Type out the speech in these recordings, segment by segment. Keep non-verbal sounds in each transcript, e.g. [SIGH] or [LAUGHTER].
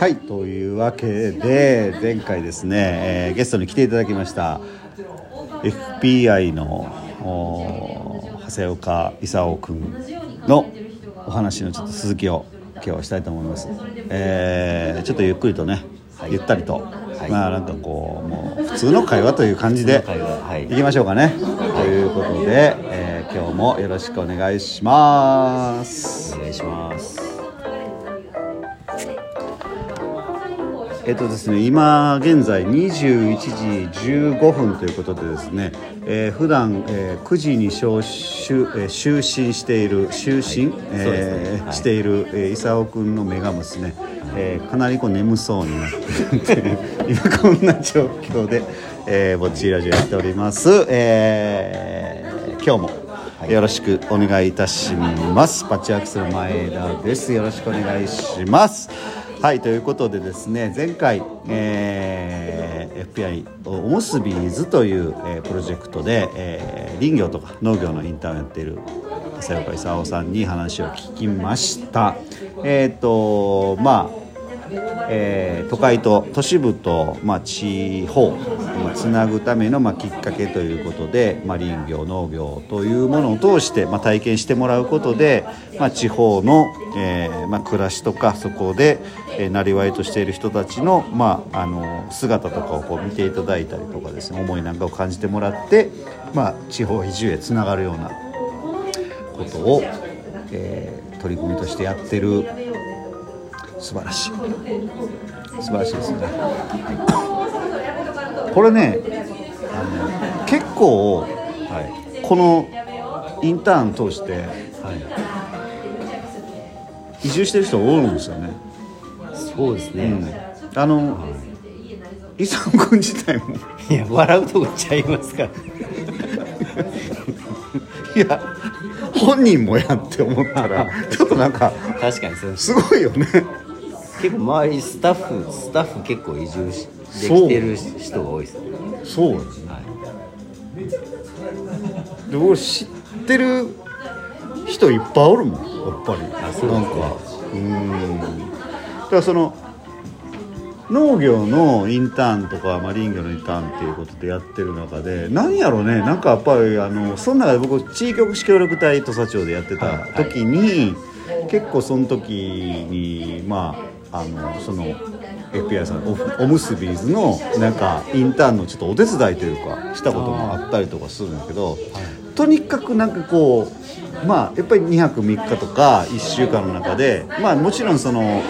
はいというわけで前回ですね、えーゲストに来ていただきました FBI のお長谷岡勲君のお話のちょっと続きを今日はしたいと思います、えーちょっとゆっくりとね、ゆったりと、はい。まあなんかこうもう普通の会話という感じでい。いきましょうかね、ということで、えー今日もよろしくお願いします。お願いしますえっとですね、今現在21時15分ということでですね、えー、普段、えー9時に招集、えー就寝している就寝、そうですえーねはいしている、えー、功君の目がですね、えーかなりこう眠そうになっている [LAUGHS] 今こんな状況で、えー、ぼっちラジオやっております、えー今日もよろしくお願いいたします。パッチワークスの前田です。よろしくお願いします。はい、ということでですね、前回、えー FPI おむすびーずという、えープロジェクトで、えー林業とか農業のインターンをやっている浅岡功さんに話を聞きました。えっ、とまあえー都会と都市部と、まあ、地方をつなぐための、まあ、きっかけということで、まあ、林業農業というものを通して、まあ、体験してもらうことで、まあ、地方の、えまあ、暮らしとかそこでえーなりわいとしている人たちの,、まあ、あの姿とかをこう見ていただいたりとかですね思いなんかを感じてもらって、まあ、地方移住へつながるようなことを、え取り組みとしてやってる。素晴らしい。素晴らしいですね。これねあの結構はい。このインターン通してはい。移住してる人多いんですよね、そうですね、うん、あの伊佐君自体も。いや笑うとこちゃいますから。[LAUGHS] いや本人もやって思ったら [LAUGHS] ちょっとなんか確かにすすごいよね。結構周りスタッフスタッフ結構移住しできてる人が多いです。ねそうですね。はい。で俺知ってる人いっぱいおるもんやっぱり。なんかうん。だからその農業のインターンとか、まあ、林業のインターンっていうことでやってる中で何やろうねなんかやっぱりあのその中で僕地域おこし協力隊土佐町でやってた時に、結構その時にまああのその FBI さんおおむすびーずのなんかインターンのちょっとお手伝いというかしたこともあったりとかするんだけど、とにかくなんかこうまあやっぱり2泊3日とか1週間の中でまあもちろんその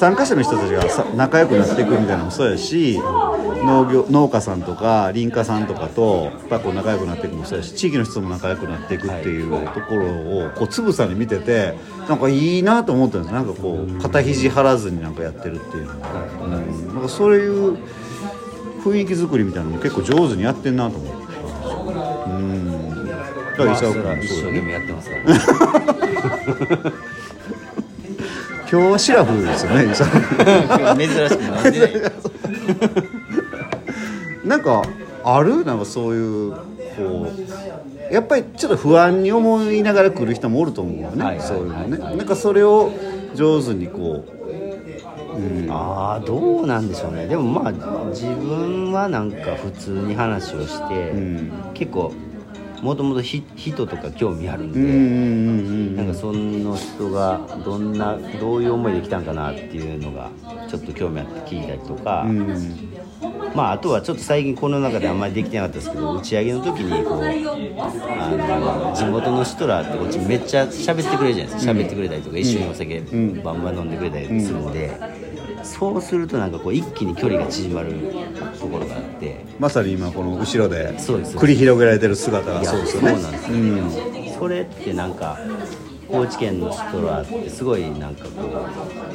参加者の人たちがさ仲良くなっていくみたいなのもそうやし農業農家さんとか林家さんとかとやっぱこう仲良くなっていくのもそうやし地域の人も仲良くなっていくっていうところをこうつぶさに見ててなんかいいなと思ったんですなんかこう肩肘張らずになんかやってるっていうのが、うん、なんかそういう雰囲気作りみたいなのも結構上手にやってんなと思って。うん。だからまあ一生懸命やってますから [LAUGHS] 今日はシラフですよね [LAUGHS] 珍しくなんでないなんかある？なんかそういうこう。やっぱりちょっと不安に思いながら来る人もおると思うよね、はいはいそういうのね、はいなんかそれを上手にこう、うん、ああどうなんでしょうね。でもまあ自分はなんか普通に話をして、ん。結構もともと人とか興味あるんで、うんうんうんなんかその人がどんなどういう思いで来たんかなっていうのがちょっと興味あって聞いたりとか、うん。うんまああとはちょっと最近この中であんまりできてなかったですけど打ち上げの時にこうあの地元の人らってこっちめっちゃ喋ってくれるじゃないですか。喋ってくれたりとか、一緒にお酒バンバン飲んでくれたりするんで、そうするとなんかこう一気に距離が縮まるところがあって。まさに今この後ろで繰り広げられてる姿がそうですよね。そうなんですよ、それってなんか高知県の人らってすごいなんかこ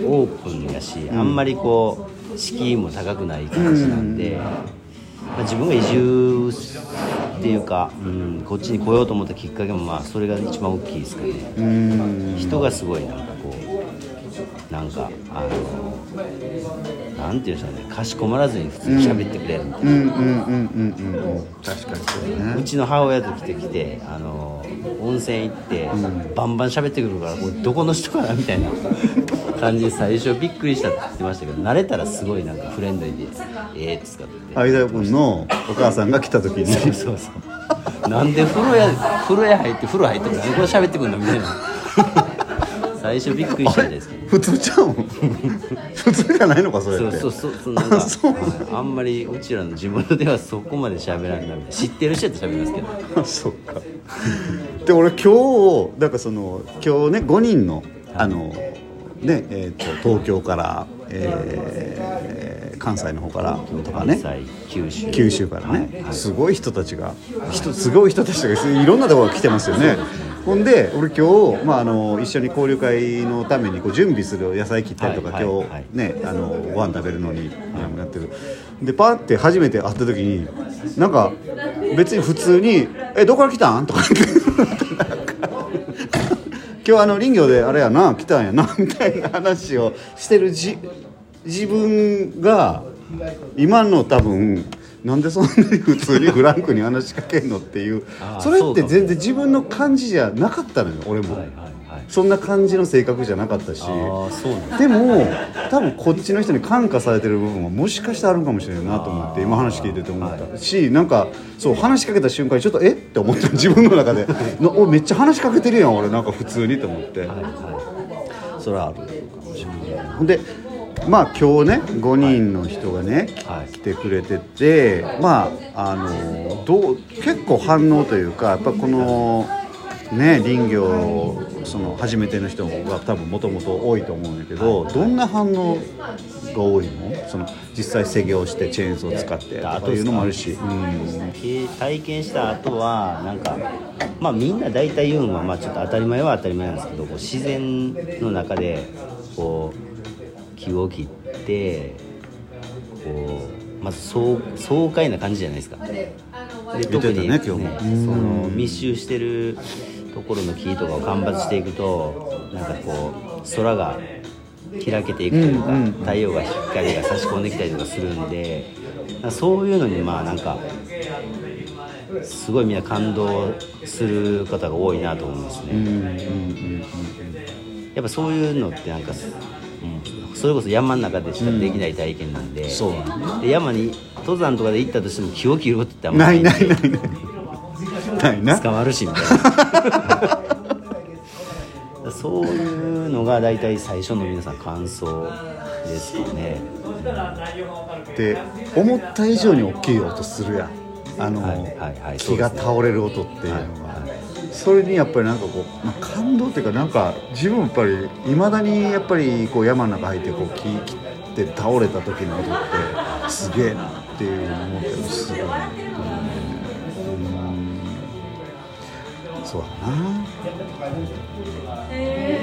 うオープンやし、あんまりこう敷居も高くない感じなんで、まあ、自分が移住っていうか、うん、こっちに来ようと思ったきっかけもまあそれが一番大きいですかね、うん。人がすごいなんかこうなんかあのなんていうんでしょうねかしこまらずに普通に喋ってくれるみたいな。うんうんうんうんうん。うん確かにそうだね。うちの母親と来てきてあの温泉行って、バンバン喋ってくるからこれどこの人かなみたいな [LAUGHS] 感じで最初びっくりしたって言ってましたけど慣れたらすごいなんかフレンドリーでええっ使ってて。相田君のお母さんが来た時に。そうそうそう。なんで風呂屋風呂屋入って風呂入って何これ喋ってくんのみたいな最初びっくりしたんですけど。普通ちゃうん？普通じゃないのかそれって。そうそうそうなんかあそう。はいあんまりうちらの地元ではそこまで喋らんなみたいな知ってる人やったら喋りますけど。あそっか。で俺今日だからその今日ね5人のあのねえー、と東京から、えー関西の方からとかね。関西九州。九州からね、すごい人たちが人すごい人たちがいろんなところが来てますよねほんで俺今日、まあ、あの一緒に交流会のためにこう準備する野菜切ったりとか、はいはい今日ねあのご飯食べるのにやってる。でパーって初めて会った時になんか別に普通に「えどこから来たん?」とか言って。[LAUGHS] 今日あの林業であれやな来たんやなみたいな話をしてるじ自分が今の多分なんでそんなに普通にフランクに話しかけんのっていう。それって全然自分の感じじゃなかったのよ俺も、はいはいはい。そんな感じの性格じゃなかったし。でも多分こっちの人に感化されてる部分はもしかしてあるんかもしれないなと思って今話聞いてて思ったしなんかそう話しかけた瞬間にちょっとえ？って思った自分の中で。なおめっちゃ話しかけてるやん俺なんか普通にと思って、それはあるかもしれない。ほんでまあ今日ね5人の人がね、はい。来てくれててまああのどう結構反応というかやっぱこのね林業その初めての人が多分もともと多いと思うんだけど、どんな反応が多いの？その実際施業してチェーンソーを使ってとかいうのもあるし、うん。経体験した後はなんかまあみんな大体言うのはまあちょっと当たり前は当たり前なんですけどこう自然の中でこう木を切ってこうまず爽爽快な感じじゃないですか。で言ってたね今日も。その密集してるところの木とかを間伐していくとなんかこう空が開けていくというか、太陽が光が差し込んできたりとかするんでそういうのにまあなんかすごいみんな感動する方が多いなと思うんですね、やっぱそういうのってなんか、うん、それこそ山の中でしかできない体験なんで,、そう。だで山に登山とかで行ったとしても木を切ることってあんまないないないないない。ないな。捕まるしみたいな。[LAUGHS] そういうのが大体最初の皆さん感想ですかね。で思った以上に大きい音するやん。あの、はいはいはい。木が倒れる音っていうのが、それにやっぱりなんかこう、まあ、感動っていうかなんか自分やっぱりいまだにやっぱりこう山の中入ってこう木切って倒れた時の音ってすげえなっていう思ってるすごい、うん、そうだな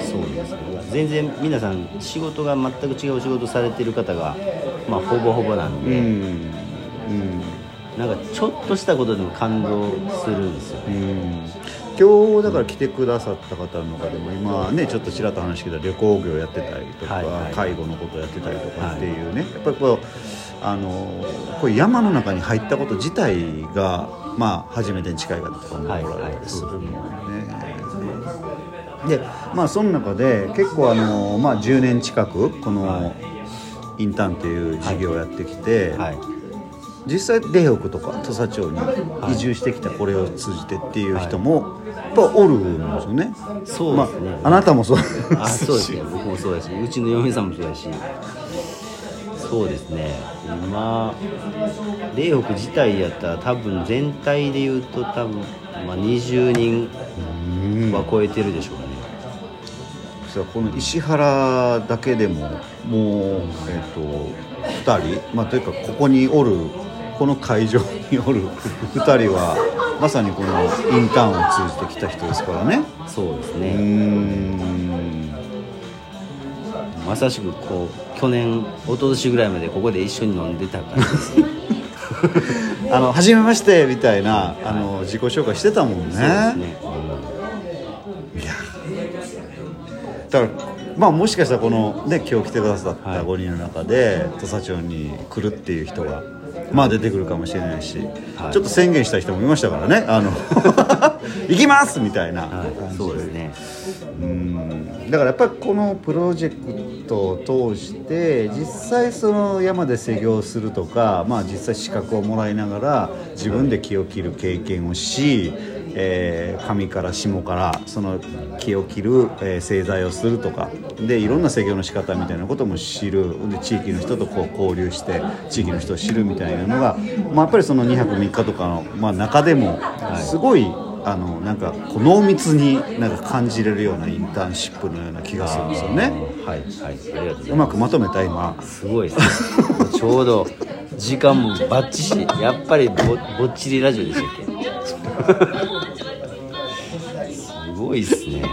そうですね全然皆さん仕事が全く違う仕事されてる方がまあほぼほぼなんで、うん。うん。なんかちょっとしたことでも感動するんですよ。ねうん今日だから来てくださった方の中でも今ねちょっとちらっと話聞いたら旅行業やってたりとか、はいはい。介護のことやってたりとかっていうね、やっぱりこうあのこう山の中に入ったこと自体がまあ初めてに近い方とかもおられたりするのでね。でまあその中で結構あの、まあ、10年近くこのインターンっていう事業をやってきて、はい。実際霊北とか土佐町に移住してきたこれを通じてっていう人もぱおるんですよね。そうですね、まあ、あなたもそうあそうです。ね僕もそうだしうちの嫁さんもそうだし。そうですね。今霊北自体やったら多分全体で言うと多分、まあ、20人は超えてるでしょうね、実はこの石原だけでももう、えっと2人、まあ、というかここにおるこの会場におる2人はまさにこのインターンを通じてきた人ですからね。そうですね、ん。まさしくこう去年一昨年ぐらいまでここで一緒に飲んでた感じです [LAUGHS] あの初めましてみたいなあの自己紹介してたもんね。そうですね、だからまあもしかしたらこのね今日来てくださったはい5人の中で土佐町に来るっていう人がまあ出てくるかもしれないし、はい。ちょっと宣言した人もいましたからねあの [LAUGHS] 行きますみたいな、はい、そうですね。うん。だからやっぱりこのプロジェクトを通して実際その山で施業するとか、まあ、実際資格をもらいながら自分で木を切る経験をし、えー、上から下からその木を切る、えー、製材をするとか。でいろんな施業の仕方みたいなことも知る。で地域の人とこう交流して地域の人を知るみたいなのが、まあ、やっぱりその2泊3日とかの、まあ、中でもすごい、あのなんかこう濃密になんか感じれるようなインターンシップのような気がするんですよね。はいはい。ありがとうございます。うまくまとめた今。すごいですね。ちょうど時間もバッチシやっぱりぼぼっちりラジオでしたっけ？すごいですね。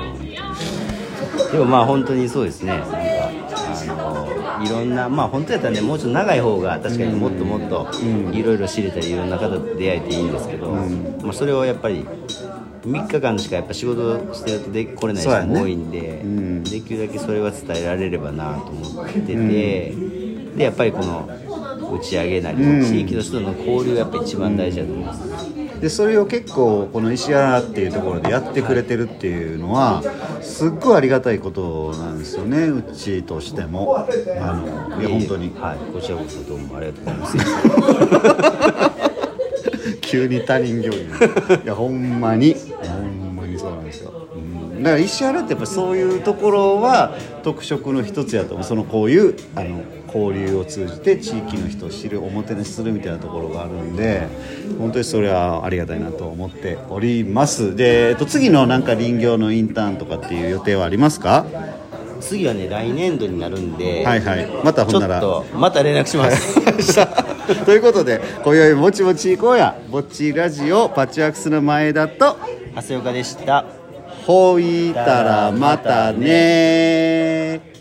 でもまあ本当にそうですね。なんかあのいろんなまあ本当やったらねもうちょっと長い方が確かにもっともっといろいろ知れたりいろんな方と出会えていいんですけど、まあ、それをやっぱり3日間しかやっぱ仕事してるとで来れない人も多いんで、ん。できるだけそれは伝えられればなと思ってて、でやっぱりこの打ち上げなり、地域の人との交流がやっぱ一番大事だと思います、でそれを結構この石原っていうところでやってくれてるっていうのはすっごいありがたいことなんですよねうちとしても。あのいや本当に。はい。こちらこそどうもありがとうございます。[LAUGHS] 急に他人行儀。いやほんまに。ほんまにそうなんですよ、うん、だから石原ってやっぱそういうところは特色の一つやと思う。そのこういうあの交流を通じて地域の人を知るおもてなしするみたいなところがあるんで本当にそれはありがたいなと思っております。で、えっと、次のなんか林業のインターンとかっていう予定はありますか？次はね来年度になるんで、はいはい。またほんなら。ちょっとまた連絡します、[LAUGHS] ということで今宵もちもち行こうや。ぼっちラジオパッチワークスの前だと長谷岡でした。ほいたらまたね